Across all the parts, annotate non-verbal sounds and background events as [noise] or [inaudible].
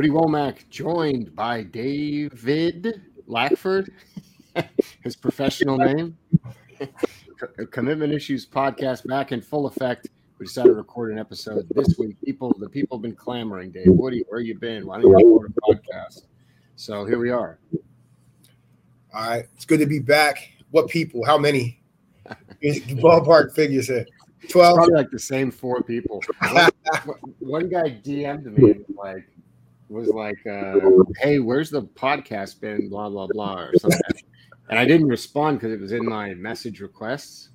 Woody Womack joined by David Lackford, [laughs] his professional name. Commitment Issues podcast back in full effect. We decided to record an episode this week. People, the people have been clamoring, Dave. Woody, where you been? Why don't you record a podcast? So here we are. All right, it's good to be back. What people? How many? [laughs] Ballpark figures here. Twelve. Probably like the same four people. One, [laughs] one guy DM'd me and like was like, uh, "Hey, where's the podcast been?" Blah blah blah or something. And I didn't respond because it was in my message requests.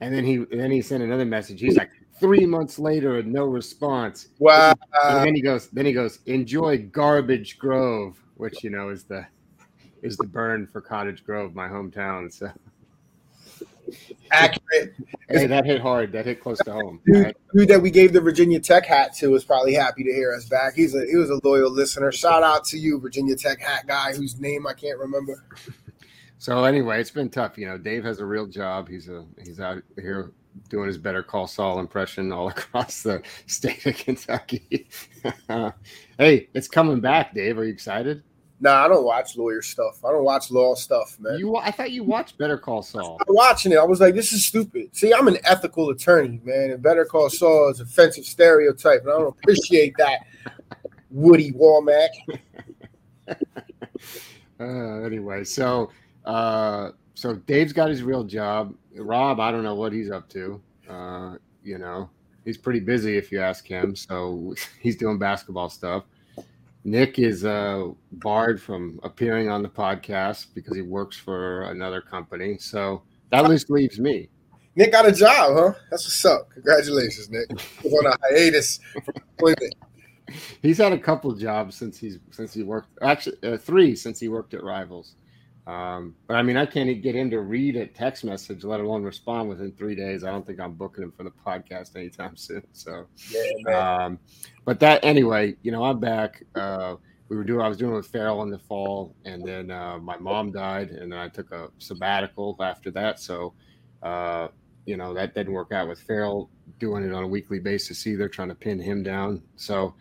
And then he and then he sent another message. He's like, three months later, no response. Wow. And then he goes, then he goes, enjoy Garbage Grove, which you know is the is the burn for Cottage Grove, my hometown. So Accurate. hey, that hit hard. That hit close to home. Dude, dude that we gave the Virginia Tech hat to was probably happy to hear us back. He's a he was a loyal listener. Shout out to you, Virginia Tech hat guy, whose name I can't remember. So anyway, it's been tough. You know, Dave has a real job. He's a he's out here doing his Better Call Saul impression all [laughs] across the state of Kentucky. [laughs] hey, it's coming back, Dave. Are you excited? Nah, I don't watch lawyer stuff. I don't watch law stuff, man. You, I thought you watched Better Call Saul. Watching it. I was like, this is stupid. See, I'm an ethical attorney, man, and Better Call Saul is offensive stereotype, and I don't appreciate that. Woody Womack. [laughs] Uh, anyway, so uh, so Dave's got his real job. Rob, I don't know what he's up to. Uh, you know, he's pretty busy if you ask him. So [laughs] he's doing basketball stuff. Nick is uh, barred from appearing on the podcast because he works for another company. So that list leaves me. Nick got a job, huh? That's what's up. Congratulations, Nick. He's on a hiatus from employment. He's had a couple jobs since he's since he worked actually uh, three since he worked at Rivals. Um, but I mean, I can't get him to read a text message, let alone respond within three days. I don't think I'm booking him for the podcast anytime [laughs] soon. So, Yeah, um, but that anyway, you know, I'm back. Uh, we were doing, I was doing with Farrell in the fall, and then uh, my mom died, and then I took a sabbatical after that. So, uh, you know, that didn't work out with Farrell doing it on a weekly basis either, trying to pin him down. So,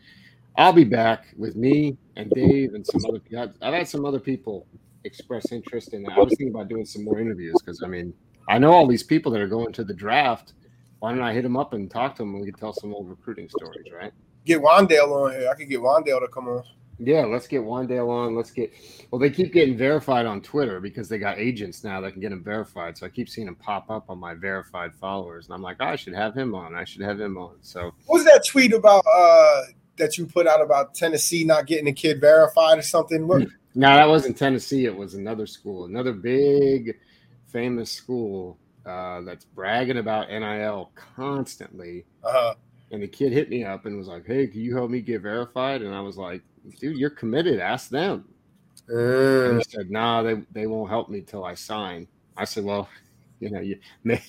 I'll be back with me and Dave and some other. I've had some other people express interest in. That I was thinking about doing some more interviews because I mean, I know all these people that are going to the draft. Why don't I hit them up and talk to them and we can tell some old recruiting stories, right? Get Wandale on here. I could get Wandale to come on. Yeah, let's get Wandale on. Let's get. Well, they keep getting verified on Twitter because they got agents now that can get them verified. So I keep seeing them pop up on my verified followers, and I'm like, oh, I should have him on. I should have him on. So What was that tweet about uh that you put out about Tennessee not getting a kid verified or something? What, No, that wasn't Tennessee. It was another school, another big, famous school uh, that's bragging about NIL constantly. uh, And the kid hit me up and was like, "Hey, can you help me get verified?" And I was like, "Dude, you're committed. Ask them." And uh, he said, "Nah, they they won't help me till I sign." I said, "Well, [laughs] you know, you may,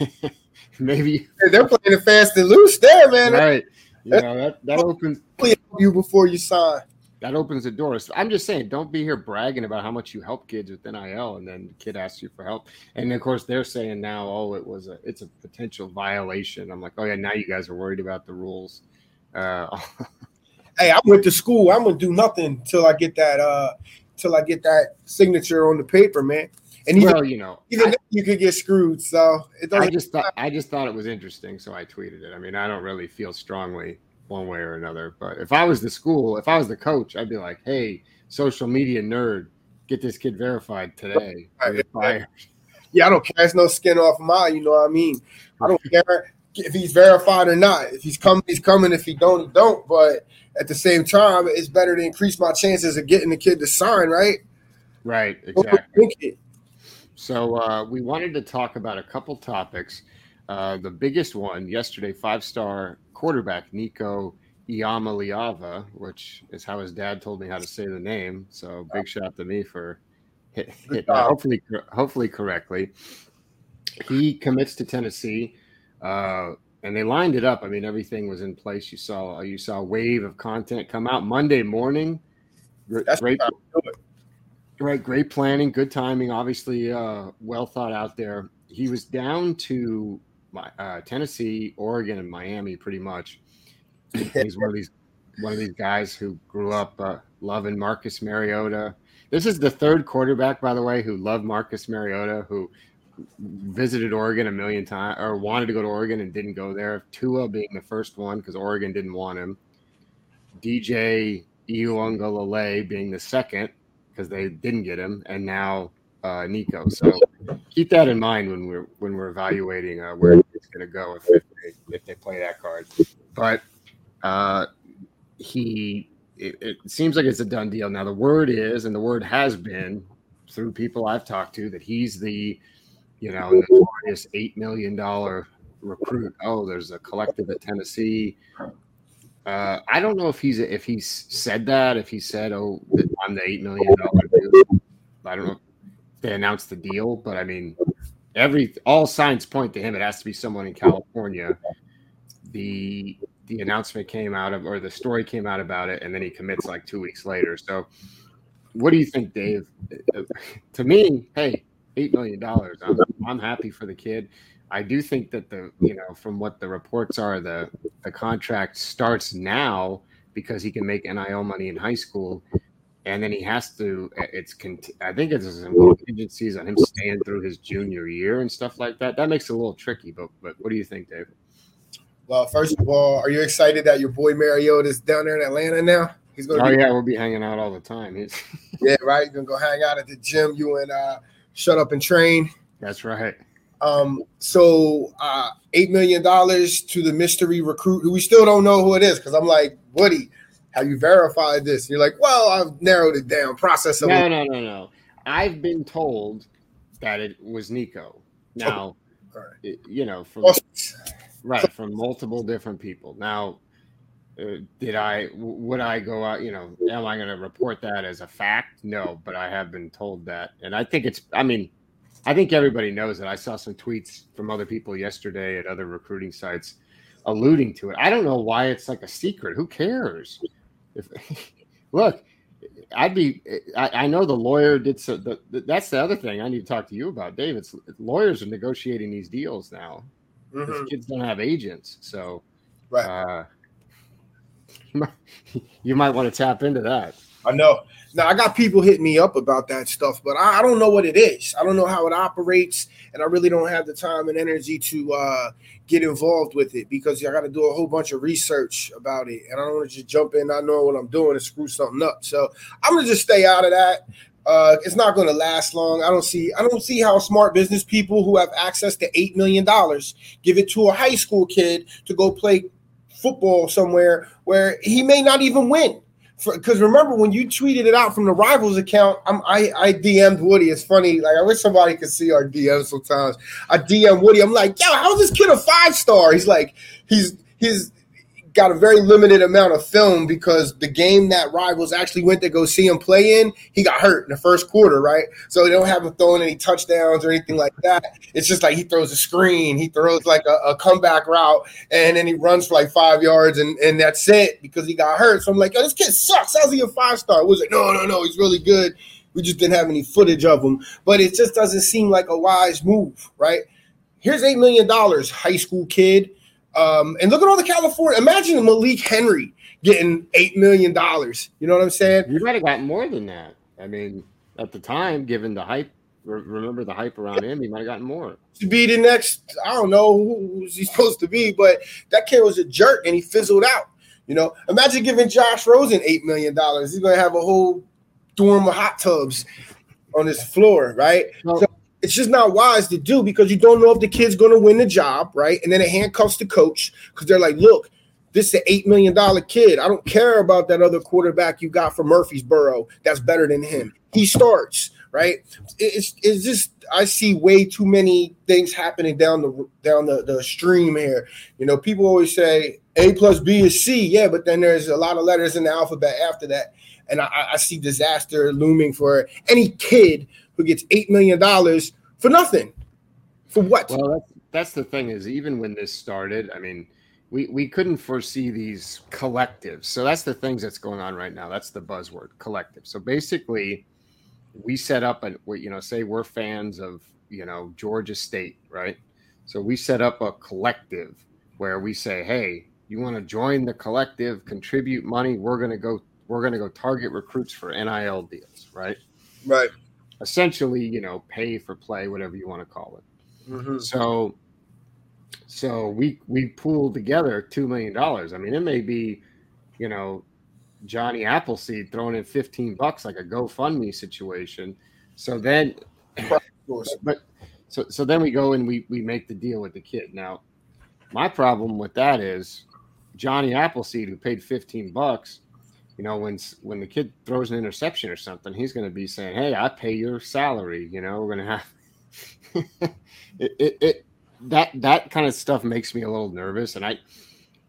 [laughs] maybe they're playing it fast and loose there, man. Right." You know that that [laughs] opens help you before you sign. That opens the doors. I'm just saying, don't be here bragging about how much you help kids with NIL, and then the kid asks you for help. And of course, they're saying now, oh, it was a, it's a potential violation. I'm like, oh yeah, now you guys are worried about the rules. Uh, [laughs] Hey, I went to school. I'm gonna do nothing till I get that uh till I get that signature on the paper, man. And even, well, you know, even then you could get screwed. So it I just thought I just thought it was interesting, so I tweeted it. I mean, I don't really feel strongly one way or another, but if I was the school, if I was the coach, I'd be like, hey, social media nerd, get this kid verified today. yeah, I don't care. It's no skin off my, you know what I mean? I don't care if he's verified or not. If he's coming, he's coming. If he don't, he don't. But at the same time, it's better to increase my chances of getting the kid to sign, right? Right, exactly. So uh, we wanted to talk about a couple topics. Uh, the biggest one yesterday, five-star quarterback Nico Iamaleava, which is how his dad told me how to say the name. So big shout out to me for hit, that, hopefully hopefully correctly. He commits to Tennessee, uh, and they lined it up. I mean, everything was in place. You saw you saw a wave of content come out Monday morning. That's Great, how I do it. Right, great planning, good timing. Obviously, uh, well thought out there. He was down to my, uh, Tennessee, Oregon, and Miami, pretty much. [laughs] He's one of these one of these guys who grew up uh, loving Marcus Mariota. This is the third quarterback, by the way, who loved Marcus Mariota, who visited Oregon a million times or wanted to go to Oregon and didn't go there. Tua being the first one because Oregon didn't want him. DJ Uiagalelei being the second because they didn't get him, and now uh, Nico. So keep that in mind when we're when we're evaluating uh, where it's going to go if, they, if they play that card. But uh, he, it, it seems like it's a done deal now. The word is, and the word has been through people I've talked to that he's the you know, notorious eight million dollar recruit. Oh, there's a collective at Tennessee. Uh, I don't know if he's if he's said that. If he said, "Oh, I'm the eight million dollar dude," I don't know. If they announced the deal, but I mean, every all signs point to him. It has to be someone in California. The the announcement came out of, or the story came out about it, and then he commits like two weeks later. So, what do you think, Dave? [laughs] to me, hey, eight million dollars. I'm, I'm happy for the kid. I do think that the you know from what the reports are, the the contract starts now because he can make NIL money in high school, and then he has to. It's I think it's some contingencies on him staying through his junior year and stuff like that. That makes it a little tricky. But but what do you think, Dave? Well, first of all, are you excited that your boy Mariota is down there in Atlanta now? He's going. Oh be- yeah, we'll be hanging out all the time. [laughs] yeah, right. You're gonna go hang out at the gym. You and uh, Shut Up and Train. That's right. Um, so uh, eight million dollars to the mystery recruit who we still don't know who it is because I'm like, Woody, have you verified this? And you're like, well, I've narrowed it down. Process no, no, no, no. I've been told that it was Nico. Now, oh, right. you know, from right from multiple different people. Now, uh, did I would I go out? You know, am I going to report that as a fact? No, but I have been told that, and I think it's. I mean, I think everybody knows that. I saw some tweets from other people yesterday at other recruiting sites alluding to it. I don't know why it's like a secret. Who cares? If [laughs] look, I'd be. I, I, know the lawyer did so. The, that's the other thing I need to talk to you about, Dave. It's lawyers are negotiating these deals now. Mm-hmm. Kids don't have agents, so right. Uh, [laughs] you might want to tap into that. I know. Now I got people hitting me up about that stuff, but I, I, don't know what it is. I don't know how it operates, and I really don't have the time and energy to uh, get involved with it because I got to do a whole bunch of research about it, and I don't want to just jump in. I know what I'm doing and screw something up. So I'm gonna just stay out of that. Uh, it's not going to last long. I don't see. I don't see how smart business people who have access to eight million dollars give it to a high school kid to go play football somewhere where he may not even win. Because remember when you tweeted it out from the rivals account, I'm, I I DM'd Woody. It's funny, like I wish somebody could see our DMs sometimes. I DM Woody. I'm like, yo, how's this kid a five star? He's like, he's he's got a very limited amount of film because the game that rivals actually went to go see him play in, he got hurt in the first quarter, right? So they don't have him throwing any touchdowns or anything like that. It's just like he throws a screen, he throws like a, a comeback route, and then he runs for like five yards, and, and that's it because he got hurt. So I'm like, yo, this kid sucks. How's he a five star? Was like, no, no, no, he's really good. We just didn't have any footage of him, but it just doesn't seem like a wise move, right? Here's eight million dollars, high school kid um, and look at all the California. Imagine Malik Henry getting eight million dollars. You know what I'm saying? You might have gotten more than that. I mean, at the time, given the hype, remember the hype around him, he might have gotten more. To be the next, I don't know who was he supposed to be, but that kid was a jerk and he fizzled out. You know, imagine giving Josh Rosen eight million dollars. He's gonna have a whole dorm of hot tubs on his floor, right? Well, so it's just not wise to do because you don't know if the kid's going to win the job, right? And then it handcuffs the coach because they're like, look, this is an $8 million kid. I don't care about that other quarterback you got from Murfreesboro that's better than him. He starts, right? It's, it's just, I see way too many things happening down the down the, the stream here. You know, people always say A plus B is C. Yeah, but then there's a lot of letters in the alphabet after that. And I, I see disaster looming for any kid who gets eight million dollars for nothing. For what? Well, that's, that's the thing is even when this started, I mean, we we couldn't foresee these collectives. So that's the things that's going on right now. That's the buzzword, collective. So basically, we set up and you know, say we're fans of you know Georgia State, right? So we set up a collective where we say, hey, you want to join the collective, contribute money. We're going to go. We're going to go target recruits for NIL deals, right? Right. Essentially, you know, pay for play, whatever you want to call it. Mm-hmm. So, so we we pooled together two million dollars. I mean, it may be, you know, Johnny Appleseed throwing in fifteen bucks like a GoFundMe situation. So then, [laughs] but so so then we go and we we make the deal with the kid. Now, my problem with that is Johnny Appleseed, who paid fifteen bucks. You know, when when the kid throws an interception or something, he's going to be saying, "Hey, I pay your salary." You know, we're going to have [laughs] it, it, it that that kind of stuff makes me a little nervous, and I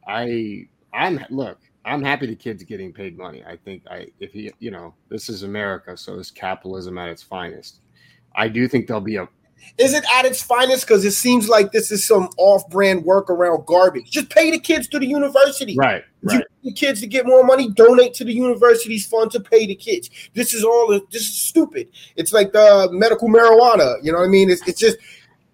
I I'm look. I'm happy the kid's getting paid money. I think I if he you know this is America, so it's capitalism at its finest. I do think there'll be a is it at its finest? Because it seems like this is some off-brand workaround garbage. Just pay the kids to the university. Right. right. the kids to get more money, donate to the university's fund to pay the kids. This is all this is stupid. It's like the medical marijuana. You know what I mean? It's, it's just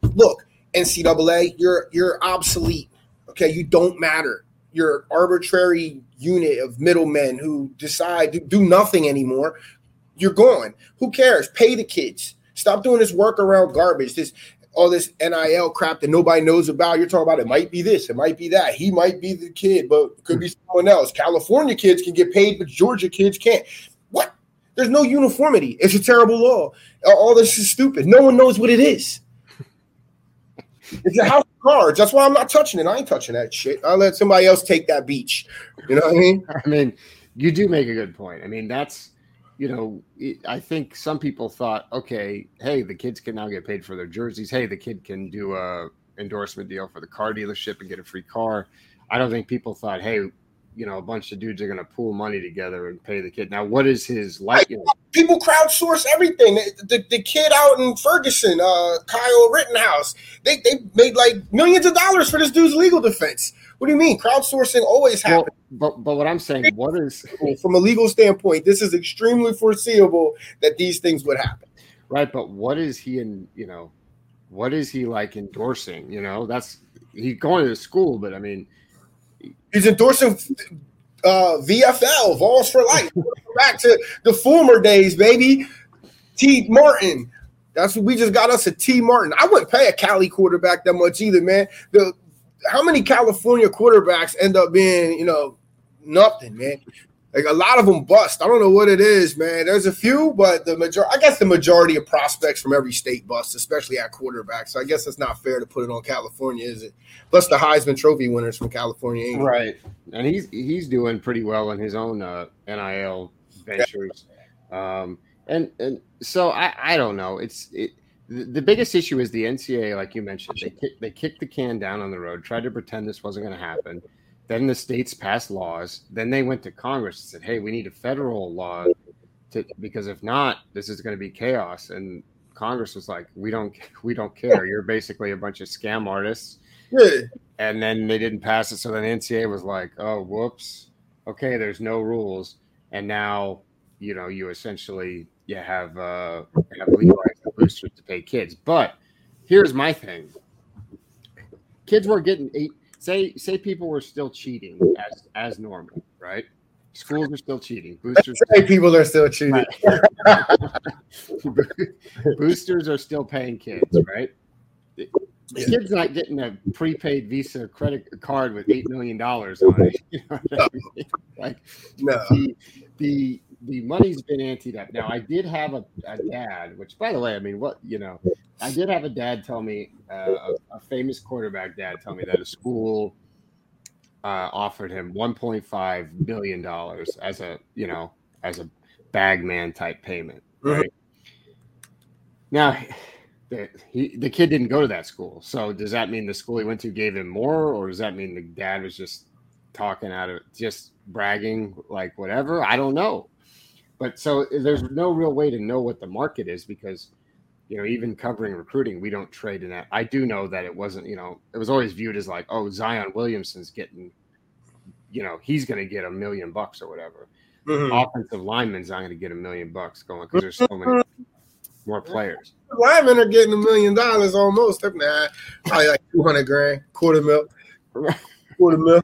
look, NCAA, you're you're obsolete. Okay, you don't matter. You're an arbitrary unit of middlemen who decide to do nothing anymore. You're gone. Who cares? Pay the kids Stop doing this workaround garbage. This all this NIL crap that nobody knows about. You're talking about it might be this, it might be that. He might be the kid, but could be someone else. California kids can get paid, but Georgia kids can't. What? There's no uniformity. It's a terrible law. All this is stupid. No one knows what it is. It's a house of cards. That's why I'm not touching it. I ain't touching that shit. I'll let somebody else take that beach. You know what I mean? [laughs] I mean, you do make a good point. I mean, that's you know, I think some people thought, okay, hey, the kids can now get paid for their jerseys. Hey, the kid can do a endorsement deal for the car dealership and get a free car. I don't think people thought, hey, you know, a bunch of dudes are going to pool money together and pay the kid. Now, what is his like? You know? People crowdsource everything. The, the, the, kid out in Ferguson, uh, Kyle Rittenhouse, they, they made like millions of dollars for this dude's legal defense. What do you mean? Crowdsourcing always happens. Well, but but what I'm saying, what is from a legal standpoint, this is extremely foreseeable that these things would happen. Right, but what is he in? You know, what is he like endorsing? You know, that's he's going to school, but I mean, he's endorsing uh, VFL, Vols for Life. [laughs] Back to the former days, baby. Tee Martin. That's what we just got us a Tee Martin. I wouldn't pay a Cali quarterback that much either, man. The how many California quarterbacks end up being, you know, nothing, man? Like a lot of them bust. I don't know what it is, man. There's a few, but the major I guess the majority of prospects from every state bust, especially at quarterback. So I guess it's not fair to put it on California, is it? Plus the Heisman Trophy winners from California, right? And he's he's doing pretty well in his own uh, NIL ventures. Yeah. Um, and and so I I don't know. It's it the, biggest issue is the NCAA, like you mentioned, they kick, they kicked the can down on the road, tried to pretend this wasn't going to happen. Then the states passed laws. Then they went to Congress and said, "Hey, we need a federal law to, because if not, this is going to be chaos." And Congress was like, "We don't, [laughs] we don't care. You're basically a bunch of scam artists." Yeah. And then they didn't pass it, so then NCAA was like, "Oh, whoops. Okay, there's no rules." And now, you know, you essentially you have uh, have boosters to pay kids. But here's my thing: kids were getting eight. Say say people were still cheating as as normal, right? Schools are still cheating. Boosters. Say people are still cheating. [laughs] Boosters are still paying kids, right? The kid's not getting a prepaid Visa credit card with eight million dollars on it. You know I mean? [laughs] Like no. the the the money's been anteed up. Now, I did have a, a, dad, which, by the way, I mean, what you know, I did have a dad tell me, uh, a, a, famous quarterback dad tell me that a school uh, offered him 1.5 billion dollars as a, you know, as a bagman type payment. Mm-hmm. Right now, the, he, the kid didn't go to that school. So, does that mean the school he went to gave him more, or does that mean the dad was just talking out of just bragging, like whatever? I don't know. But so there's no real way to know what the market is because, you know, even covering recruiting, we don't trade in that. I do know that it wasn't, you know, it was always viewed as like, oh, Zion Williamson's getting, you know, he's going to get a million bucks or whatever. Mm-hmm. Offensive lineman's not going to get a million bucks going because there's so many more players. Linemen are getting a million dollars almost. Nah, probably like 200 grand, quarter mil, [laughs] quarter mil.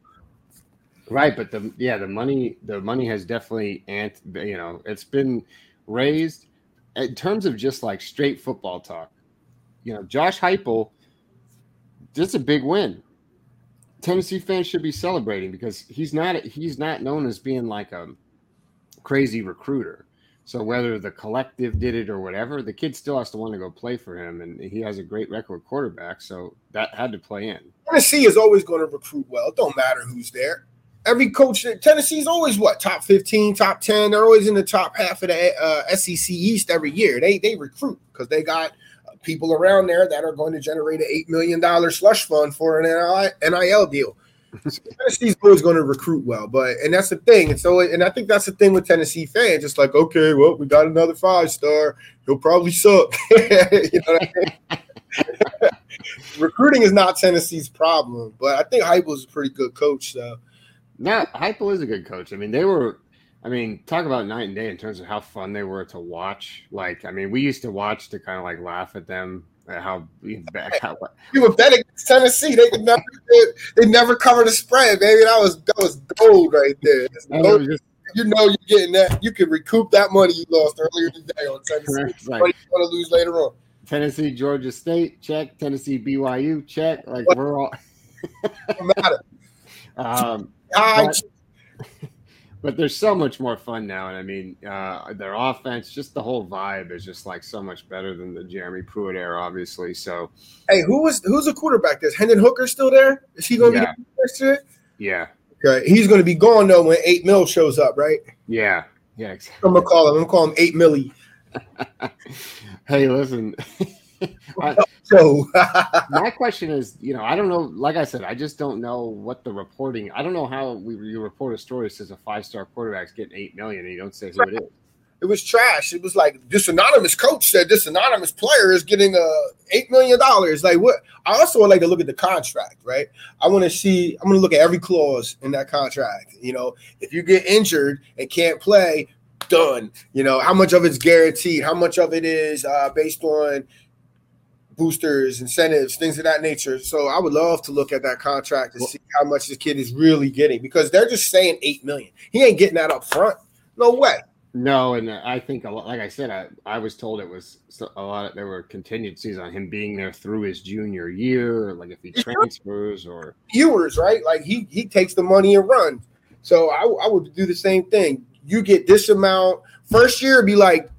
Right, but the yeah, the money the money has definitely ant you know, it's been raised in terms of just like straight football talk. You know, Josh Heupel, this is a big win. Tennessee fans should be celebrating because he's not he's not known as being like a crazy recruiter. So whether the collective did it or whatever, the kid still has to want to go play for him, and he has a great record quarterback. So that had to play in. Tennessee is always going to recruit well. It don't matter who's there. Every coach, Tennessee's always what top fifteen, top ten. They're always in the top half of the uh, SEC East every year. They they recruit because they got uh, people around there that are going to generate an eight million dollar slush fund for an NIL deal. [laughs] Tennessee's always going to recruit well, but and that's the thing. And so, and I think that's the thing with Tennessee fans. It's like, okay, well, we got another five star. He'll probably suck. [laughs] you know I mean? [laughs] Recruiting is not Tennessee's problem, but I think Heupel's a pretty good coach. So, yeah, Heupel is a good coach. I mean, they were. I mean, talk about night and day in terms of how fun they were to watch. Like, I mean, we used to watch to kind of like laugh at them how bad. How, you [laughs] were betting Tennessee. They could never. They, they never covered the spread, baby. That was that was gold right there. Gold. Just, you know you're getting that. You can recoup that money you lost earlier today on Tennessee. [laughs] Like, you want to lose later on. Tennessee, Georgia State, check. Tennessee, BYU, check. Like we're all. matter. [laughs] Um, but, [laughs] but they're so much more fun now. And I mean, uh, their offense, just the whole vibe is just like so much better than the Jeremy Pruitt era, obviously. So, hey, who was who's the quarterback? Is Hendon Hooker still there? Is he going to yeah. be next year? Yeah. Okay, he's going to be gone though when eight mil shows up, right? Yeah. Yeah. Exactly. I'm gonna call him. I'm gonna call him eight milli. [laughs] hey, listen. [laughs] I, so [laughs] my question is, you know, I don't know. Like I said, I just don't know what the reporting. I don't know how we you report a story that says a five star quarterback's getting eight million, and you don't say who it is. It was trash. It was like this anonymous coach said this anonymous player is getting a uh, eight million dollars. Like what? I also would like to look at the contract, right? I want to see. I'm going to look at every clause in that contract. You know, if you get injured and can't play, done. You know, how much of it's guaranteed? How much of it is uh, based on boosters, incentives, things of that nature. So I would love to look at that contract and see how much this kid is really getting because they're just saying eight million. He ain't getting that up front. No way. No, and I think a lot, like I said, I, I was told it was a lot. Of, there were contingencies on him being there through his junior year, like if he transfers or viewers, right? Like he he takes the money and runs. So I, I would do the same thing. You get this amount first year, be like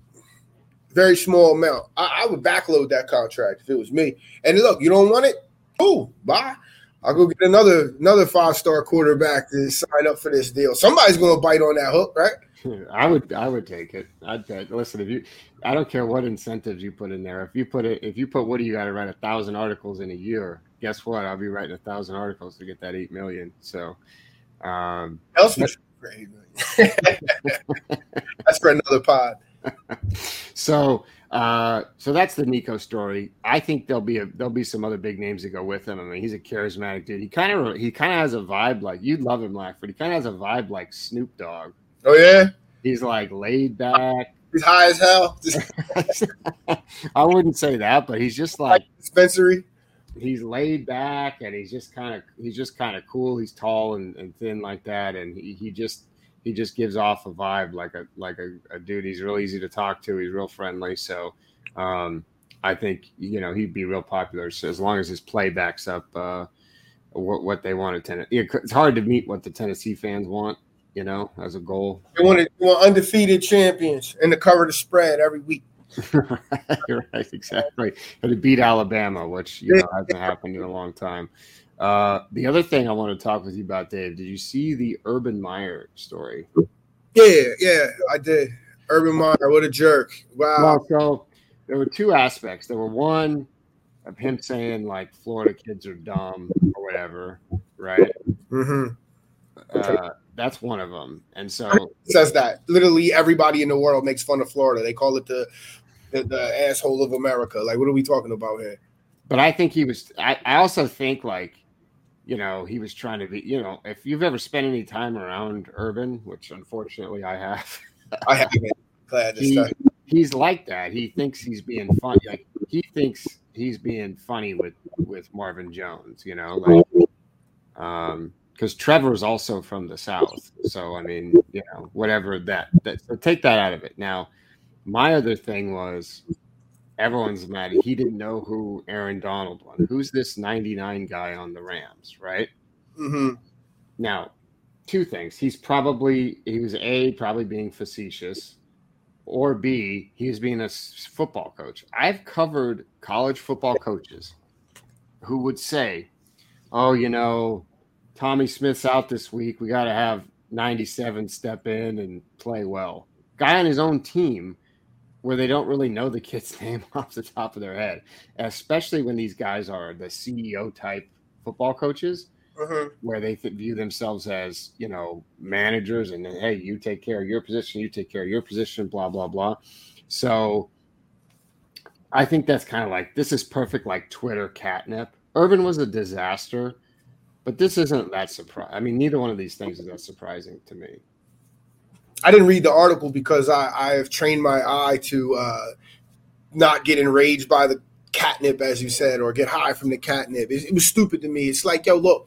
very small amount. I, I, would backload that contract if it was me. And look, you don't want it? Cool, bye. I'll go get another another five star quarterback to sign up for this deal. Somebody's going to bite on that hook, right? [laughs] I would I would take it. I'd listen if you. I don't care what incentives you put in there. If you put it, if you put what do you got to write a thousand articles in a year? Guess what? I'll be writing a thousand articles to get that eight million. So, um, [laughs] that's for another pod. [laughs] so uh, so that's the Nico story. I think there'll be a there'll be some other big names that go with him. I mean, he's a charismatic dude. He kind of he kind of has a vibe like you'd love him, Lackford. He kind of has a vibe like Snoop Dogg. Oh yeah, he's like laid back. He's high as hell. [laughs] [laughs] I wouldn't say that, but he's just like dispensary. He's laid back and he's just kind of he's just kind of cool. He's tall and, and thin like that, and he, he just he just gives off a vibe like a like a, a dude. He's real easy to talk to. He's real friendly. So um, I think you know he'd be real popular so as long as his play backs up uh, what what they want to Tennessee. It's hard to meet what the Tennessee fans want. You know, as a goal, they want, to, they want undefeated champions and to cover the spread every week. [laughs] right, exactly. And to beat Alabama, which you know hasn't happened in a long time. Uh, the other thing I want to talk with you about, Dave, did you see the Urban Meyer story? Yeah, yeah, I did. Urban Meyer, what a jerk! Wow. Well, so there were two aspects. There were one of him saying like Florida kids are dumb or whatever, right? Mm-hmm. Uh, that's one of them. And so says that literally everybody in the world makes fun of Florida. They call it the, the the asshole of America. Like, what are we talking about here? But I think he was. I, I also think like you know, he was trying to be, you know, if you've ever spent any time around Urban, which unfortunately I have, I haven't. Glad to he, he's like that. He thinks he's being funny. Like he thinks he's being funny with with Marvin Jones. You know, like um, because Trevor's also from the South. So I mean, you know, whatever that that so take that out of it. Now, my other thing was everyone's mad. He didn't know who Aaron Donald was. Who's this 99 guy on the Rams, right? Mm-hmm. Now, two things. He's probably he was a probably being facetious, or b he was being a football coach. I've covered college football coaches who would say, "Oh, you know, Tommy Smith's out this week. We got to have 97 step in and play well. Guy on his own team where they don't really know the kid's [laughs] name off the top of their head, especially when these guys are the CEO type football coaches, uh-huh. where they view themselves as, you know, managers and hey, you take care of your position, you take care of your position, blah, blah, blah. So I think that's kind of like this is perfect, like Twitter catnip. Urban was a disaster but this isn't that surprise. I mean, neither one of these things is that surprising to me. I didn't read the article because I, I have trained my eye to uh, not get enraged by the catnip, as you said, or get high from the catnip. It, it, was stupid to me. It's like, yo, look,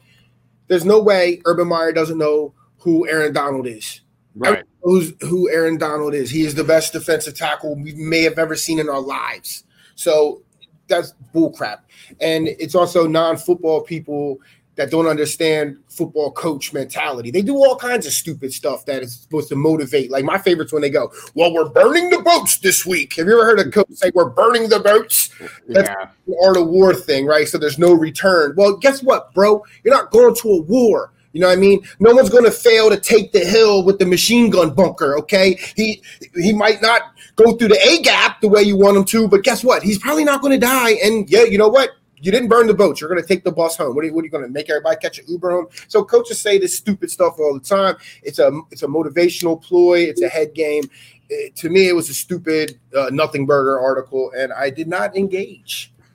there's no way Urban Meyer doesn't know who Aaron Donald is. Right. Who's who Aaron Donald is. He is the best defensive tackle we may have ever seen in our lives. So that's bullcrap. And it's also non-football people that don't understand football coach mentality. They do all kinds of stupid stuff that is supposed to motivate. Like my favorites when they go, "Well, we're burning the boats this week." Have you ever heard a coach say, "We're burning the boats"? That's yeah. the art of war thing, right? So there's no return. Well, guess what, bro? You're not going to a war. You know what I mean? No one's going to fail to take the hill with the machine gun bunker. Okay, he he might not go through the A gap the way you want him to, but guess what? He's probably not going to die. And yeah, you know what? You didn't burn the boats. You're going to take the bus home. What are you, you going to make everybody catch an Uber home? So coaches say this stupid stuff all the time. It's a it's a motivational ploy. It's a head game. It, to me, it was a stupid uh, nothing burger article, and I did not engage. [laughs]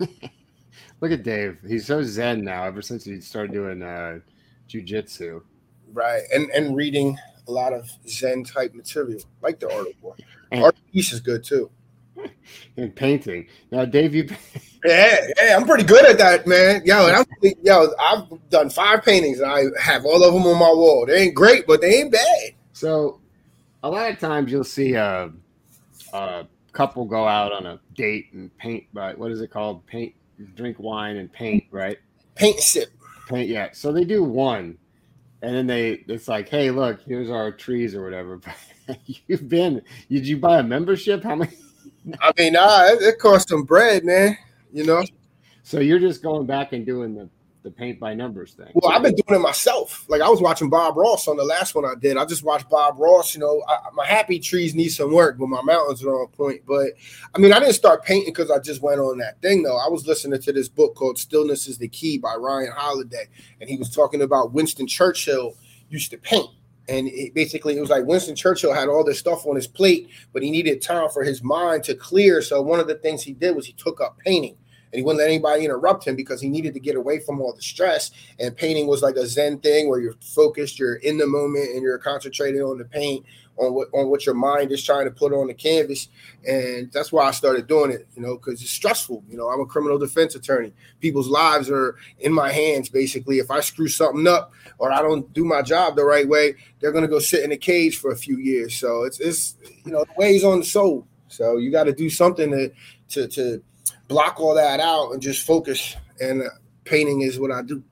Look at Dave. He's so zen now. Ever since he started doing uh, jujitsu, right? And and reading a lot of zen type material, like the article. Art piece is good too. And painting. Now, Dave, you [laughs] Yeah, yeah, I'm pretty good at that, man. Yo, I'm, [laughs] yo, I've done five paintings and I have all of them on my wall. They ain't great, but they ain't bad. So, a lot of times you'll see a, a couple go out on a date and paint. But what is it called? Paint, drink wine and paint, right? Paint sip. Paint, yeah. So they do one, and then they it's like, hey, look, here's our trees or whatever. But [laughs] You've been? Did you buy a membership? How many? I mean, nah, it, it cost some bread, man you know. So you're just going back and doing the the paint by numbers thing. Well, I've been doing it myself. Like I was watching Bob Ross on the last one I did. I just watched Bob Ross. You know, I, my happy trees need some work, but my mountains are on point. But I mean, I didn't start painting because I just went on that thing. Though I was listening to this book called "Stillness Is the Key" by Ryan Holiday, and he was talking about Winston Churchill used to paint. And it basically, it was like Winston Churchill had all this stuff on his plate, but he needed time for his mind to clear. So one of the things he did was he took up painting and he wouldn't let anybody interrupt him because he needed to get away from all the stress. And painting was like a Zen thing where you're focused, you're in the moment, and you're concentrating on the paint, on what on what your mind is trying to put on the canvas. And that's why I started doing it, you know, because it's stressful. You know, I'm a criminal defense attorney. People's lives are in my hands, basically. If I screw something up or I don't do my job the right way, they're gonna go sit in a cage for a few years. So it's it's you know, the weighs on the soul. So you got to do something to to to block all that out and just focus. And uh, painting is what I do.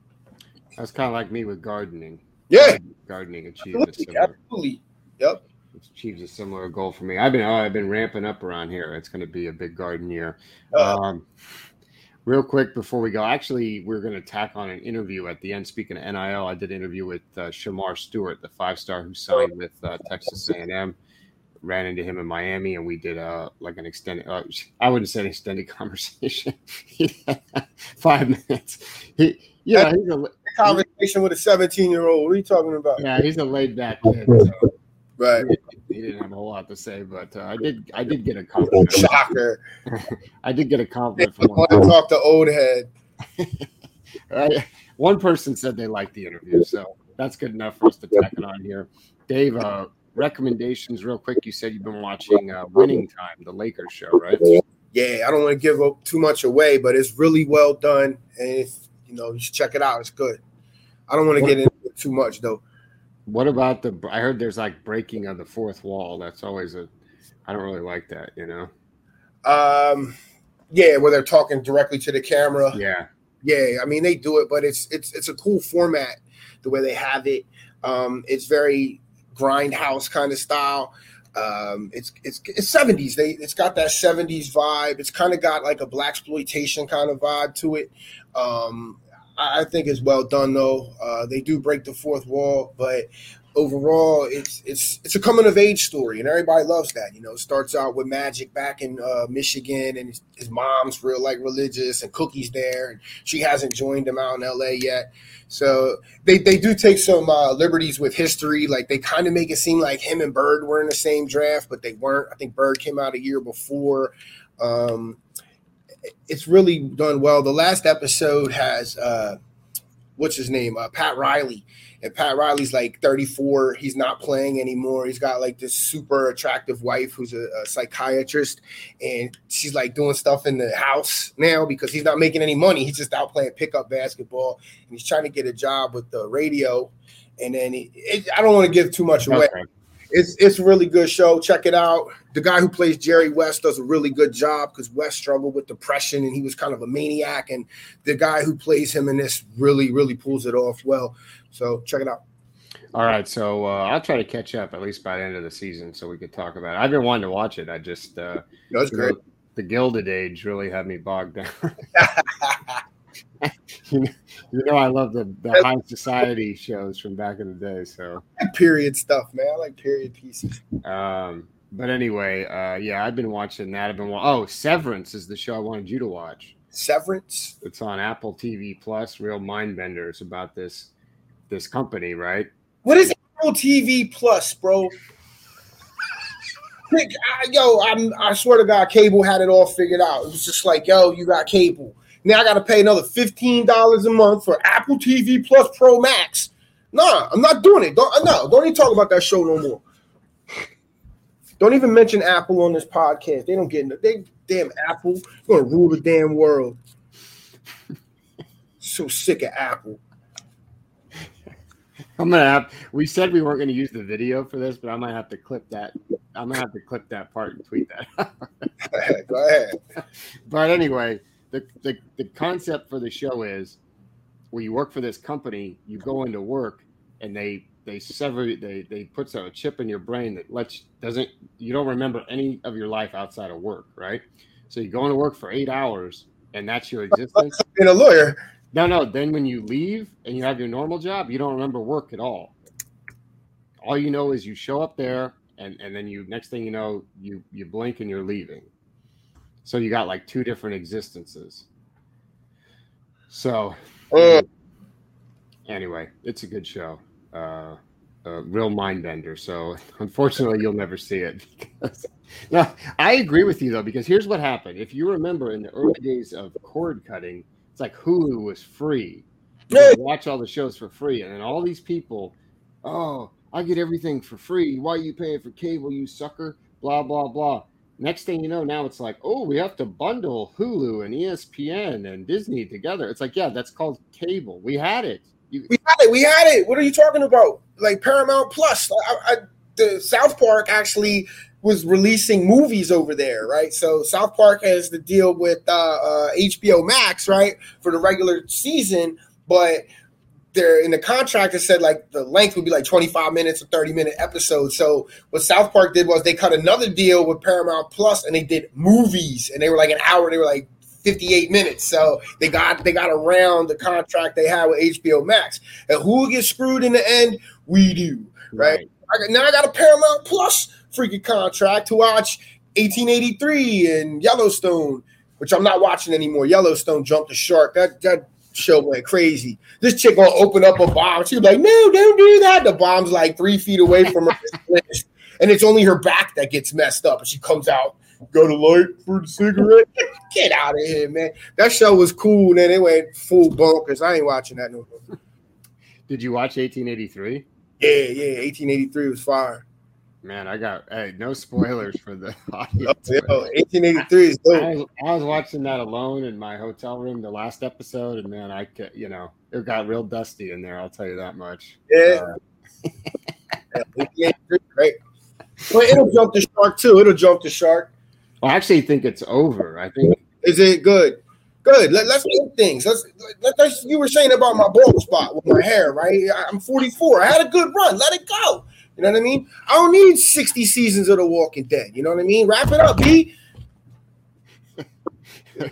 That's kind of like me with gardening. Yeah, gardening achieves absolutely, absolutely. Yep, achieves a similar goal for me. I've been oh, I've been ramping up around here. It's going to be a big garden year. Uh, um, real quick before we go, actually, we're going to tack on an interview at the end. Speaking of NIL, I did an interview with uh, Shemar Stewart, the five star who signed with uh, Texas A&M ran into him in Miami and we did a like an extended uh, [laughs] I wouldn't say an extended [laughs] conversation. [laughs] Five minutes. He yeah, he's a conversation with a 17 year old. What are you talking about? Yeah, he's a laid back kid. So right. He, he, didn't have a whole lot to say, but uh, I did I did get a compliment. [laughs] Shocker. [laughs] I did get a compliment from one. to talk to old head. [laughs] I, one person said they liked the interview, so that's good enough for us to tack it on here. Dave, uh, recommendations real quick. You said you've been watching uh, Winning Time, the Lakers show, right? Yeah, I don't want to give up too much away, but it's really well done, and if, you know you should check it out. It's good. I don't want to get into it too much though. What about the? I heard there's like breaking of the fourth wall. That's always a. I don't really like that. You know. Um, yeah, where they're talking directly to the camera. Yeah. Yeah, I mean they do it, but it's it's it's a cool format the way they have it. Um, it's very grindhouse kind of style. Um, it's it's it's seventies. They it's got that seventies vibe. It's kind of got like a black exploitation kind of vibe to it. Um, I, think it's well done though. Uh, they do break the fourth wall, but overall, it's it's it's a coming of age story, and everybody loves that. You know, it starts out with Magic back in uh, Michigan, and his, his, mom's real like religious, and Cookie's there, and she hasn't joined him out in L.A. yet. So they they do take some uh, liberties with history. Like they kind of make it seem like him and Bird were in the same draft, but they weren't. I think Bird came out a year before. Um, it's really done well. The last episode has uh, what's his name, uh, Pat Riley and Pat Riley's like 34. He's not playing anymore. He's got like this super attractive wife who's a, a, psychiatrist, and she's like doing stuff in the house now because he's not making any money. He's just out playing pickup basketball, and he's trying to get a job with the radio. And then he, it, I don't want to give too much away. Okay. It's it's a really good show. Check it out. The guy who plays Jerry West does a really good job because West struggled with depression and he was kind of a maniac. And the guy who plays him in this really really pulls it off well. So check it out. All right, so uh, I'll try to catch up at least by the end of the season, so we could talk about it. I've been wanting to watch it. I just uh, that's great. The Gilded Age really had me bogged down. [laughs] [laughs] you, know, you know, I love the, the high society shows from back in the day. So [laughs] period stuff, man. I like period pieces. Um, but anyway, uh, yeah, I've been watching that. I've been wa- oh, Severance is the show I wanted you to watch. Severance. It's on Apple TV Plus. Real mind benders about this this company, right? What is Apple TV Plus, bro? yo, I'm, I swear to God, cable had it all figured out. It was just like, yo, you got cable. Now I got to pay another fifteen dollars a month for Apple TV Plus Pro Max. Nah, I'm not doing it. Don't no, don't even talk about that show no more. Don't even mention Apple on this podcast. They don't get they damn Apple. You're gonna rule the damn world. [laughs] So sick of Apple. I'm gonna have. We said we weren't gonna use the video for this, but I might have to clip that. I'm gonna have to clip that part and tweet that. [laughs] [laughs] Go ahead. But anyway, the, the the concept for the show is, where you work for this company, you go into work, and they they sever they they put a chip in your brain that lets doesn't you don't remember any of your life outside of work, right? So you go into work for eight hours, and that's your existence. [laughs] Being a lawyer. No, no. Then when you leave and you have your normal job, you don't remember work at all. All you know is you show up there, and and then you next thing you know, you you blink and you're leaving. So you got like two different existences. So uh. anyway, it's a good show. Uh, a real mind bender. So unfortunately, you'll never see it. Because, [laughs] now I agree with you though, because here's what happened. If you remember in the early days of cord cutting it's like Hulu was free. You watch all the shows for free, and then all these people, oh, I get everything for free. Why are you paying for cable, you sucker? Blah blah blah. Next thing you know, now it's like, oh, we have to bundle Hulu and ESPN and Disney together. It's like, yeah, that's called cable. We had it. You- we had it. We had it. What are you talking about? Like Paramount Plus. I, I, the South Park actually was releasing movies over there, right? So South Park has the deal with uh, uh, HBO Max, right, for the regular season, but they're in the contract it said like the length would be like 25 minutes or 30 minute episodes. So what South Park did was they cut another deal with Paramount Plus and they did movies and they were like an hour, they were like 58 minutes. So they got they got around the contract they had with HBO Max. And who gets screwed in the end? We do, right? right. I now I got a Paramount Plus freaking contract to watch 1883 and Yellowstone, which I'm not watching anymore. Yellowstone jumped the shark. That that show went crazy. This chick gonna open up a bomb. She She's like, no, don't do that. The bomb's like three feet away from her, and it's only her back that gets messed up. And she comes out, go to light for the cigarette. [laughs] Get out of here, man. That show was cool. Then it went full bonkers. I ain't watching that no more. Did you watch 1883? Yeah, yeah. 1883 was fire. Man, I got hey, no spoilers for the [laughs] audience. Oh, 1883 is dope. I was, I was, watching that alone in my hotel room the last episode, and man, I could, you know, it got real dusty in there. I'll tell you that much. Yeah. Uh, [laughs] yeah right. But it'll jump the shark too. It'll jump the shark. I actually think it's over. I think. Is it good? Good. Let, us make things. Let's, let, us You were saying about my bald spot with my hair, right? I'm 44. I had a good run. Let it go. You know what I mean? I don't need 60 seasons of The Walking Dead. You know what I mean? Wrap it up, B. [laughs]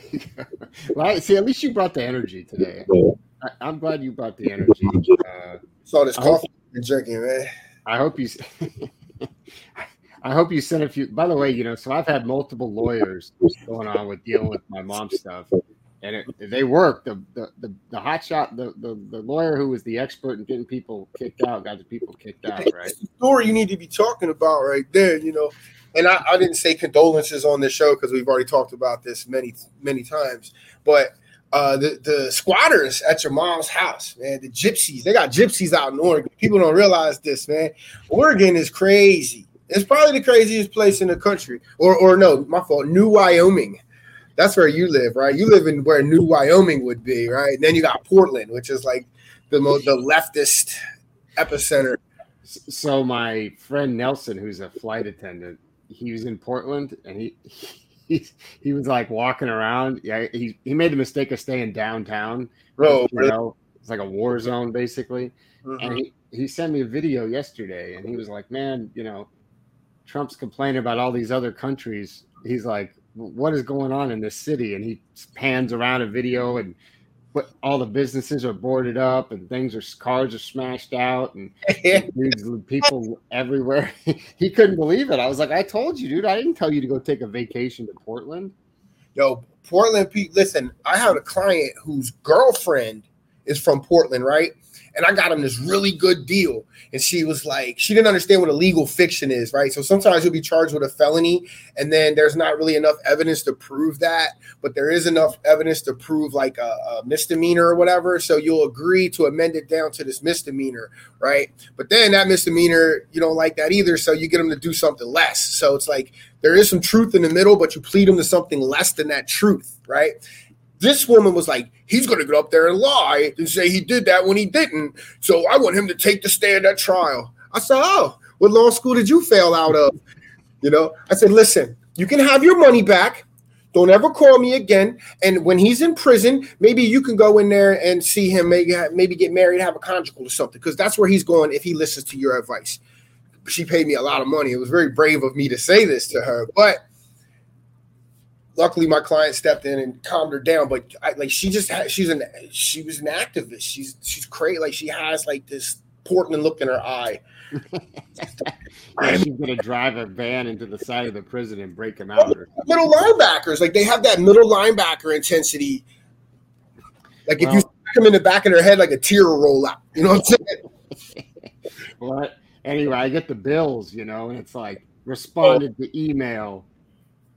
well, see, at least you brought the energy today. I, am glad you brought the energy. Uh, Saw this coffee hope, drinking, man. I hope you. [laughs] I hope you sent a few. By the way, you know, so I've had multiple lawyers going on with dealing with my mom's stuff, and it, they work. The the the, the hot shot, the, the the lawyer who was the expert in getting people kicked out, got the people kicked out. Right. the story you need to be talking about right there. You know, and I, I didn't say condolences on this show because we've already talked about this many many times, but. Uh, the the squatters at your mom's house, man. The gypsies, they got gypsies out in Oregon. People don't realize this, man. Oregon is crazy. It's probably the craziest place in the country. Or or no, my fault. New Wyoming. That's where you live, right? You live in where New Wyoming would be, right? And then you got Portland, which is like the most the leftist epicenter. So my friend Nelson, who's a flight attendant, he was in Portland and he [laughs] he, he was like walking around. Yeah, he, he made the mistake of staying downtown. Bro, you know, it's like a war zone basically. Mm-hmm. And he, he sent me a video yesterday and he was like, Man, you know, Trump's complaining about all these other countries. He's like, what is going on in this city? And he pans around a video and but all the businesses are boarded up and things are cars are smashed out and [laughs] people everywhere. [laughs] he couldn't believe it. I was like, I told you, dude. I didn't tell you to go take a vacation to Portland. Yo, Portland. Pete. Listen, I have a client whose girlfriend is from Portland, right? And I got him this really good deal. And she was like, she didn't understand what a legal fiction is, right? So sometimes you'll be charged with a felony, and then there's not really enough evidence to prove that, but there is enough evidence to prove like a, a misdemeanor or whatever. So you'll agree to amend it down to this misdemeanor, right? But then that misdemeanor, you don't like that either. So you get them to do something less. So it's like there is some truth in the middle, but you plead them to something less than that truth, right? This woman was like, he's going to get up there and lie and say he did that when he didn't. So I want him to take the stand at trial. I said, oh, what law school did you fail out of? You know, I said, listen, you can have your money back. Don't ever call me again. And when he's in prison, maybe you can go in there and see him, maybe maybe get married, have a conjugal or something, because that's where he's going if he listens to your advice. She paid me a lot of money. It was very brave of me to say this to her, but luckily my client stepped in and calmed her down but I, like she just had, she's an she was an activist. She's she's crazy. Like she has like this portland look in her eye. [laughs] Yeah, she's gonna drive a van into the side of the prison and break him out [laughs] middle linebackers like they have that middle linebacker intensity. Like if well, you them in the back of their head like a tear will roll out. You know what i'm saying? [laughs] Well anyway i get the bills you know and it's like responded oh. to email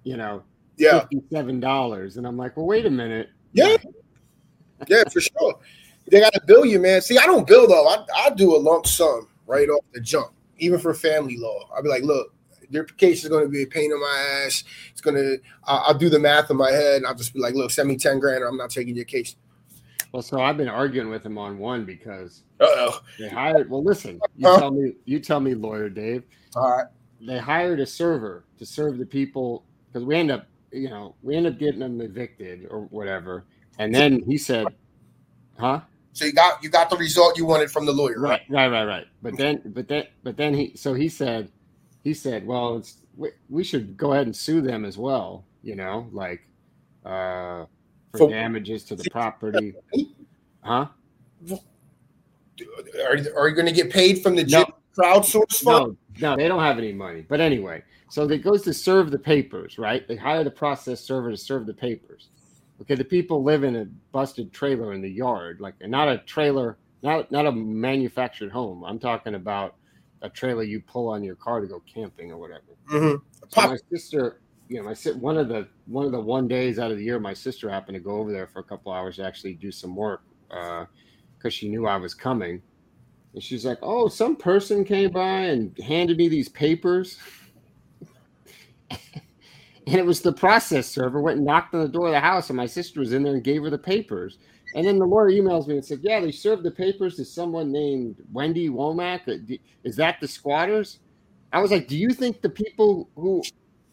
you know yeah, fifty-seven dollars, and I'm like, well, wait a minute. Yeah, [laughs] yeah, for sure. They got to bill you, man. See, I don't bill though. I I do a lump sum right off the jump, even for family law. I'd be like, look, your case is going to be a pain in my ass. It's going to. I'll, I'll do the math in my head. And I'll just be like, look, send me ten grand, or I'm not taking your case. Well, so I've been arguing with him on one because Uh-oh. they hired. Well, listen, you uh-huh. tell me, you tell me, lawyer Dave. All right. They hired a server to serve the people because we end up you know, we ended up getting him evicted or whatever. And then he said, "Huh." So you got you got the result you wanted from the lawyer, right? Right, right, right. right. But then, but then, but then he. So he said, he said, "Well, it's we, we should go ahead and sue them as well." You know, like uh, for so, damages to the property, huh? Are, are you going to get paid from the no, crowdsource fund? No, no, they don't have any money. But anyway, so it goes to serve the papers, right? They hire the process server to serve the papers. Okay, the people live in a busted trailer in the yard, like not a trailer, not not a manufactured home. I'm talking about a trailer you pull on your car to go camping or whatever. Mm-hmm. So my sister, you know, my one of the one of the one days out of the year, my sister happened to go over there for a couple hours to actually do some work because uh, she knew I was coming, and she's like, "Oh, some person came by and handed me these papers." [laughs] and it was the process server went and knocked on the door of the house, and my sister was in there and gave her the papers. And then the lawyer emails me and said, "Yeah, they served the papers to someone named Wendy Womack. Uh, is that the squatters?" I was like, "Do you think the people who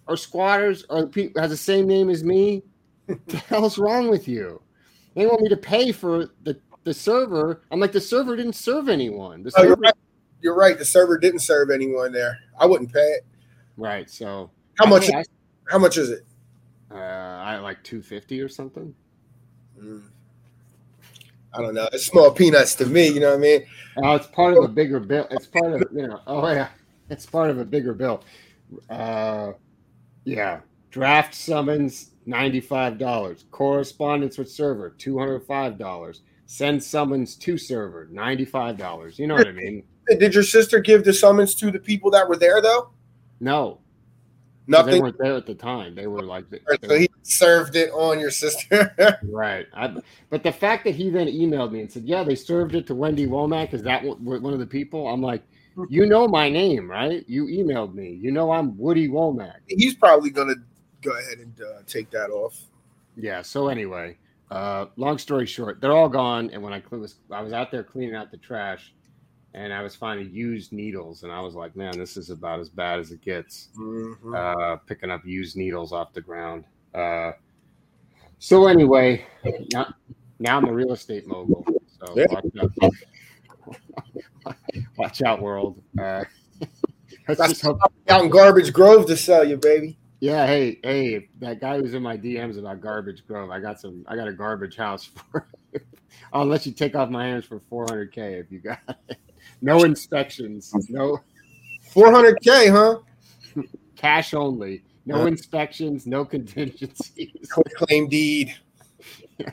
are squatters are has the same name as me? what the hell's wrong with you? They want me to pay for the the server. I'm like, the server didn't serve anyone. The Oh, server, you're right. You're right. The server didn't serve anyone there. I wouldn't pay it. right? So How I much? think How much is it? I, uh, I like two fifty or something. Mm. I don't know. It's small peanuts to me. You know what I mean? Oh, it's part of a bigger bill. It's part of you know. Oh yeah, it's part of a bigger bill. Uh, yeah. Draft summons ninety five dollars. Correspondence with server two hundred five dollars. Send summons to server ninety five dollars. You know what I mean? Did your sister give the summons to the people that were there though? No, 'cause They Nothing. weren't there at the time. They were like, they So he served it on your sister. [laughs] right. I, but the fact that he then emailed me and said, "Yeah, they served it to Wendy Womack. Is that one one of the people?" I'm like, "You know my name, right? You emailed me. You know I'm Woody Womack." He's probably gonna go ahead and uh, take that off. Yeah. So anyway, uh, long story short, they're all gone. And when I was I was out there cleaning out the trash, and I was finding used needles, and I was like, "Man, this is about as bad as it gets." Mhm. uh, picking up used needles off the ground. Uh, so anyway, now, now I'm a real estate mogul. So Yeah. watch out, [laughs] watch out, world. Uh, [laughs] That's just hope. out in Garbage Grove to sell you, baby. Yeah, hey, hey, that guy who's in my DMs about Garbage Grove. I got some. I got a garbage house [laughs] for. I'll let you take off my hands for 400k if you got it. No inspections, no 400k, huh? [laughs] cash only, no Uh. inspections, no contingencies. Claim deed. [laughs]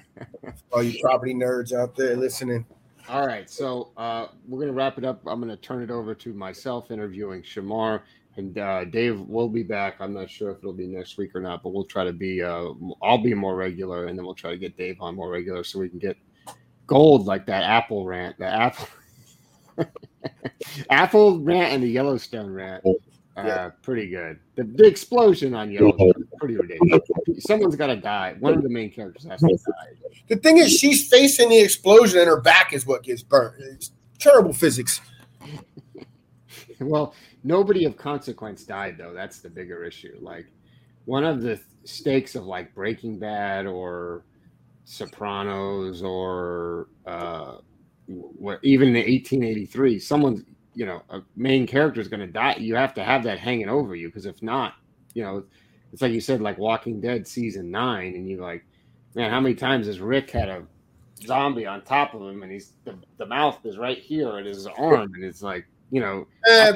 All you property nerds out there listening. All right, so uh, we're gonna wrap it up. I'm gonna turn it over to myself interviewing Shamar, and uh, Dave will be back. I'm not sure if it'll be next week or not, but we'll try to be. Uh, I'll be more regular, and then we'll try to get Dave on more regular, so we can get gold like that Apple rant, the Apple, [laughs] Apple rant, and the Yellowstone rant. Uh, Yeah. Pretty good. The, the explosion on Yellowstone, pretty ridiculous. Someone's got to die. One of the main characters has to die. The thing is, she's facing the explosion, and her back is what gets burnt. It's terrible physics. Well, nobody of consequence died though. That's the bigger issue. Like one of the stakes of like Breaking Bad or Sopranos or uh, what even in 1883, someone you know a main character is going to die. You have to have that hanging over you because if not, you know, it's like you said, like Walking Dead season nine, and you like, man, how many times has Rick had a zombie on top of him, and he's the, the mouth is right here at his arm, and it's like, you know, Eh,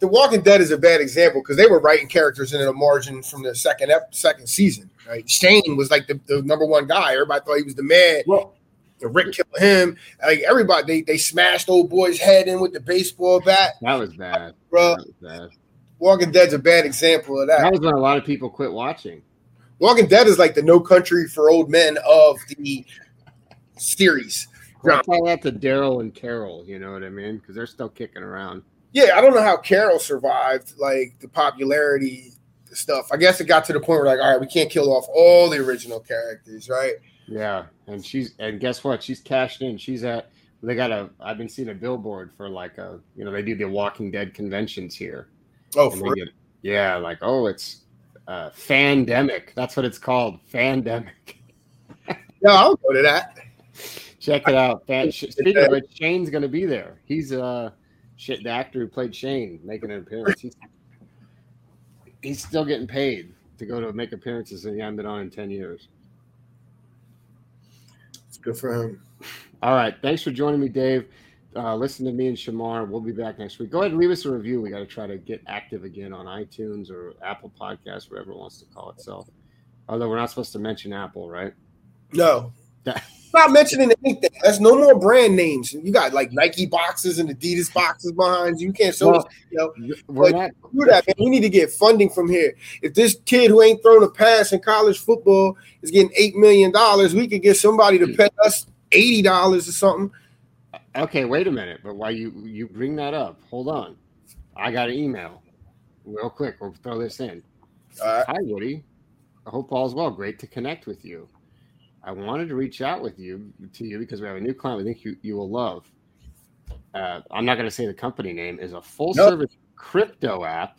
the Walking Dead is a bad example because they were writing characters into the margin from the second ep- second season. Right, Shane was like the, the number one guy. Everybody thought he was the man. well, And Rick killed him. Like everybody, they, they smashed old boy's head in with the baseball bat. That was bad, Bro, That was bad. Walking Dead's a bad example of That that. was when a lot of people quit watching. Walking Dead is like the No Country for Old Men of the series. I tell that to Daryl and Carol. You know what I mean? Because they're still kicking around. Yeah, I don't know how Carol survived like the popularity stuff. I guess it got to the point where like, all right, we can't kill off all the original characters, right? Yeah, and she's and guess what? She's cashed in. She's at. They got a. I've been seeing a billboard for like a. You know, they do the Walking Dead conventions here. Oh, for get, yeah, like oh, it's uh, fandemic. That's what it's called. Fandemic. [laughs] yeah, I'll go to that. Check it out. Fan, [laughs] speaking of which, Shane's going to be there. He's uh, shit, the actor who played Shane, making an appearance. He's, he's still getting paid to go to make appearances, and he hasn't been on in ten years. It's good for him. All right, thanks for joining me, Dave. Uh, listen to me and Shamar. We'll be back next week. Go ahead and leave us a review. We got to try to get active again on iTunes or Apple Podcasts, whatever it wants to call itself. Although we're not supposed to mention Apple, right? No, [laughs] Not mentioning anything. That's no more brand names. You got like Nike boxes and Adidas boxes behind you. You can't show Well, this, you know. We're Like, not. do that, man. We need to get funding from here. If this kid who ain't thrown a pass in college football is getting eight million dollars, we could get somebody to pay us eighty dollars or something. Uh, okay, wait a minute. But while you you bring that up, hold on. I got an email. Real quick, we'll throw this in. Right. Hi, Woody. I hope all's well. Great to connect with you. I wanted to reach out with you to you because we have a new client we think you, you will love. Uh, I'm not going to say the company name is a full nope. service crypto app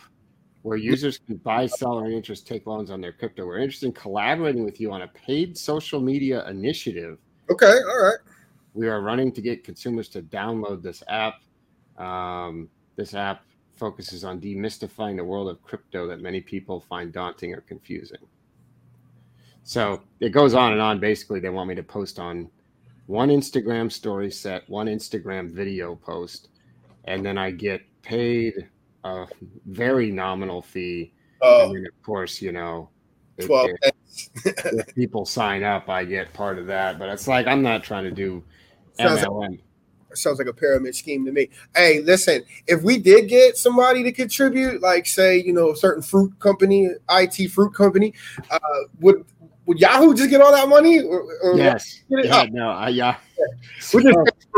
where users can buy, sell, or interest take loans on their crypto. We're interested in collaborating with you on a paid social media initiative. Okay, all right. We are running to get consumers to download this app. Um, this app focuses on demystifying the world of crypto that many people find daunting or confusing. So it goes on and on. Basically, they want me to post on one Instagram story set, one Instagram video post, and then I get paid a very nominal fee. Oh. And then of course, you know, if, if, people sign up, I get part of that. But it's like I'm not trying to do sounds MLM. Like, sounds like a pyramid scheme to me. Hey, listen, if we did get somebody to contribute, like say, you know, a certain fruit company, IT fruit company, uh, would would Yahoo just get all that money? Or, or yes. Yeah, no, I, yeah. Just,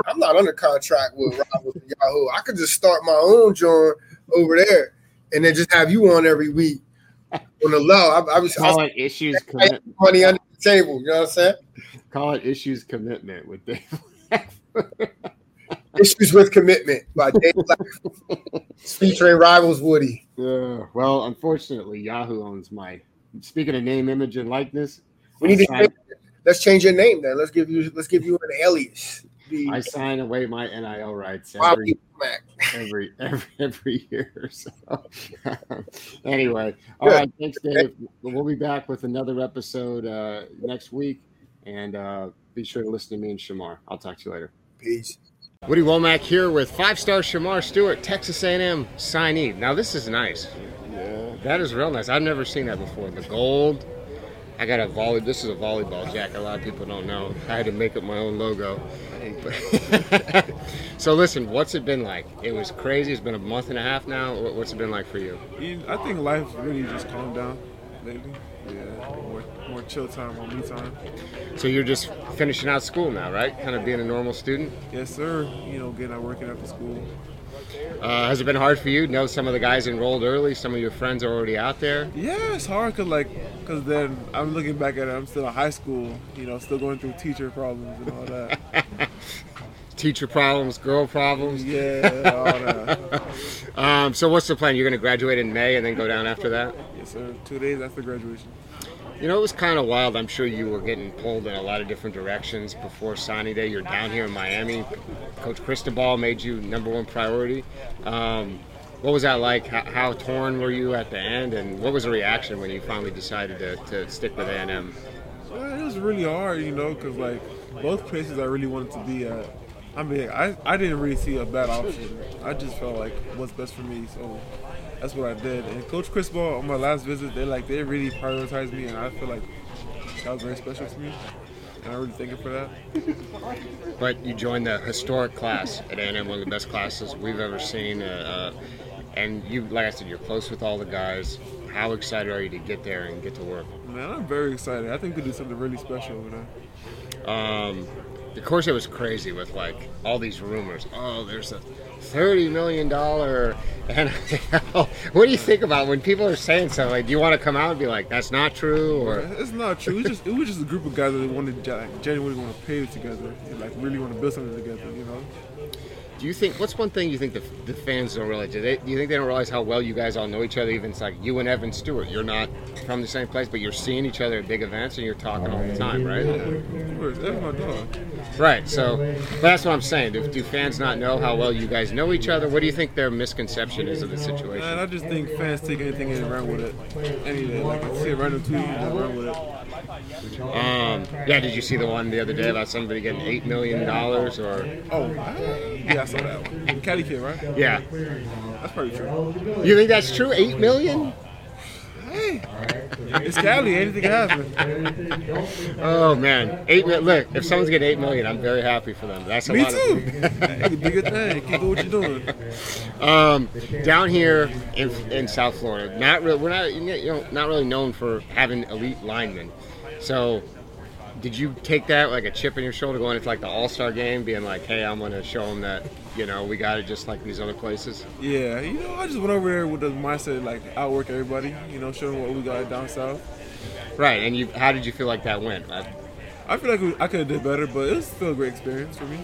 I'm not under contract with, Yahoo. I could just start my own joint over there and then just have you on every week on the low. I, I was call I, it issues [laughs] commitment. money under the table. You know what I'm saying? Call it issues commitment with Dave. Issues with Commitment by Dave Black, featuring [laughs] Rivals Woody. Yeah, well, unfortunately, Yahoo owns my. Speaking of name, image, and likeness, we need to let's change your name then. Let's give you let's give you an alias. The, I sign away my NIL rights every every every, [laughs] every year. So [laughs] anyway, all right, thanks, Dave. We'll be back with another episode uh, next week, and uh, be sure to listen to me and Shamar. I'll talk to you later. Peace. Woody Womack here with five-star Shamar Stewart, Texas A&M signee. Now this is nice. Yeah. That is real nice. I've never seen that before. The gold. I got a volley. This is a volleyball jacket. A lot of people don't know. I had to make up my own logo. [laughs] so listen, what's it been like? It was crazy. It's been a month and a half now. What's it been like for you? I think life really just calmed down lately. Yeah, more chill time, more me time. So you're just finishing out school now, right? Kind of being a normal student. Yes, sir. You know, getting out working after school. Uh, has it been hard for you? Know some of the guys enrolled early. Some of your friends are already out there. Yeah, it's hard because like, because then I'm looking back at it. I'm still in high school. You know, still going through teacher problems and all that. [laughs] teacher problems, girl problems. Yeah, all that. [laughs] um, so what's the plan? You're going to graduate in May and then go down after that? Yes, sir. Two days after graduation. You know, it was kind of wild. I'm sure you were getting pulled in a lot of different directions before signing day. You're down here in Miami. Coach Cristobal made you number one priority. Um, what was that like? How, how, torn were you at the end, and what was the reaction when you finally decided to, to stick with A&M? Well, it was really hard, you know, because like both places I really wanted to be at. I mean, I, I didn't really see a bad option. I just felt like what's best for me. So that's what I did. And Coach Cristobal on my last visit, they like they really prioritized me, and I feel like that was very special to me. And I really thank you for that. [laughs] But you joined the historic class at A&M, one of the best classes we've ever seen. Uh, uh, and you, like I said, you're close with all the guys. How excited are you to get there and get to work? Man, I'm very excited. I think we do something really special over there. Um, of course, it was crazy with like all these rumors. Oh, there's a thirty million dollar. And [laughs] what do you think about when people are saying something? Like, do you want to come out and be like, "That's not true," or it's not true? It's just it was just a group of guys that wanted genuinely want to pay together, and, like really want to build something together. You know. Do you think what's one thing you think the, the fans don't realize? Do, they, do you think they don't realize how well you guys all know each other? Even it's like you and Evan Stewart. You're not from the same place, but you're seeing each other at big events and you're talking all the time, right? Yeah, of course. That's my dog. Right. So, that's what I'm saying. Do, do, fans not know how well you guys know each other? What do you think their misconception is of the situation? Man, I just think fans take anything and run with it. Any day, like see a random tweet and run with it. Um, yeah, did you see the one the other day about somebody getting eight million dollars or? Oh, yeah, I saw that one. Cali kid, right? Yeah, that's probably true. You think that's true? Eight million? Hey, it's Cali. Anything can happen. Oh man, eight million. Look, if someone's getting eight million, I'm very happy for them. That's a Me lot too. Of- [laughs] do good thing. Keep doing what you're doing. Um, down here in, in South Florida, not real. We're not you know not really known for having elite linemen. So, did you take that like a chip in your shoulder going into like the All Star game, being like, "Hey, I'm going to show them that you know we got it just like these other places"? Yeah, you know, I just went over there with the mindset like outwork everybody. You know, show them what we got down south. Right, and you, how did you feel like that went? I, I feel like we, I could have did better, but it was still a great experience for me.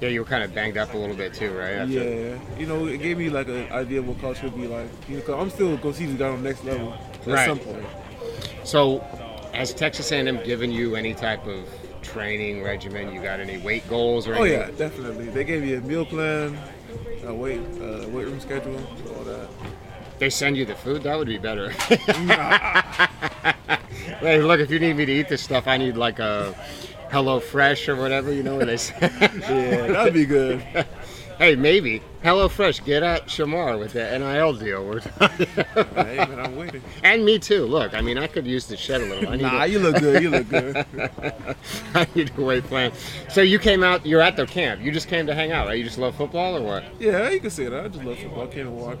Yeah, you were kind of banged up a little bit too, right? After- Yeah, you know, it gave me like an idea of what college would be like. You know, 'cause I'm still gonna see you guy on the next level at Right. some point. So, has Texas A&M given you any type of training regimen? You got any weight goals or Oh anything? yeah, definitely. They gave you a meal plan, a weight uh, weight room schedule, all that. They send you the food. That would be better. [laughs] hey, look, if you need me to eat this stuff, I need like a Hello Fresh or whatever. You know what they say? [laughs] Yeah, that'd be good. Hey, maybe Hello Fresh. Get at Shamar with the NIL deal. We're hey I'm waiting. [laughs] and me too. Look, I mean, I could use the shed a little. I Nah, you look good. You look [laughs] good. I need a weight plan. So you came out. You're at the camp. You just came to hang out, right? You just love football or what? Yeah, you can say that. I just love football. I came to watch.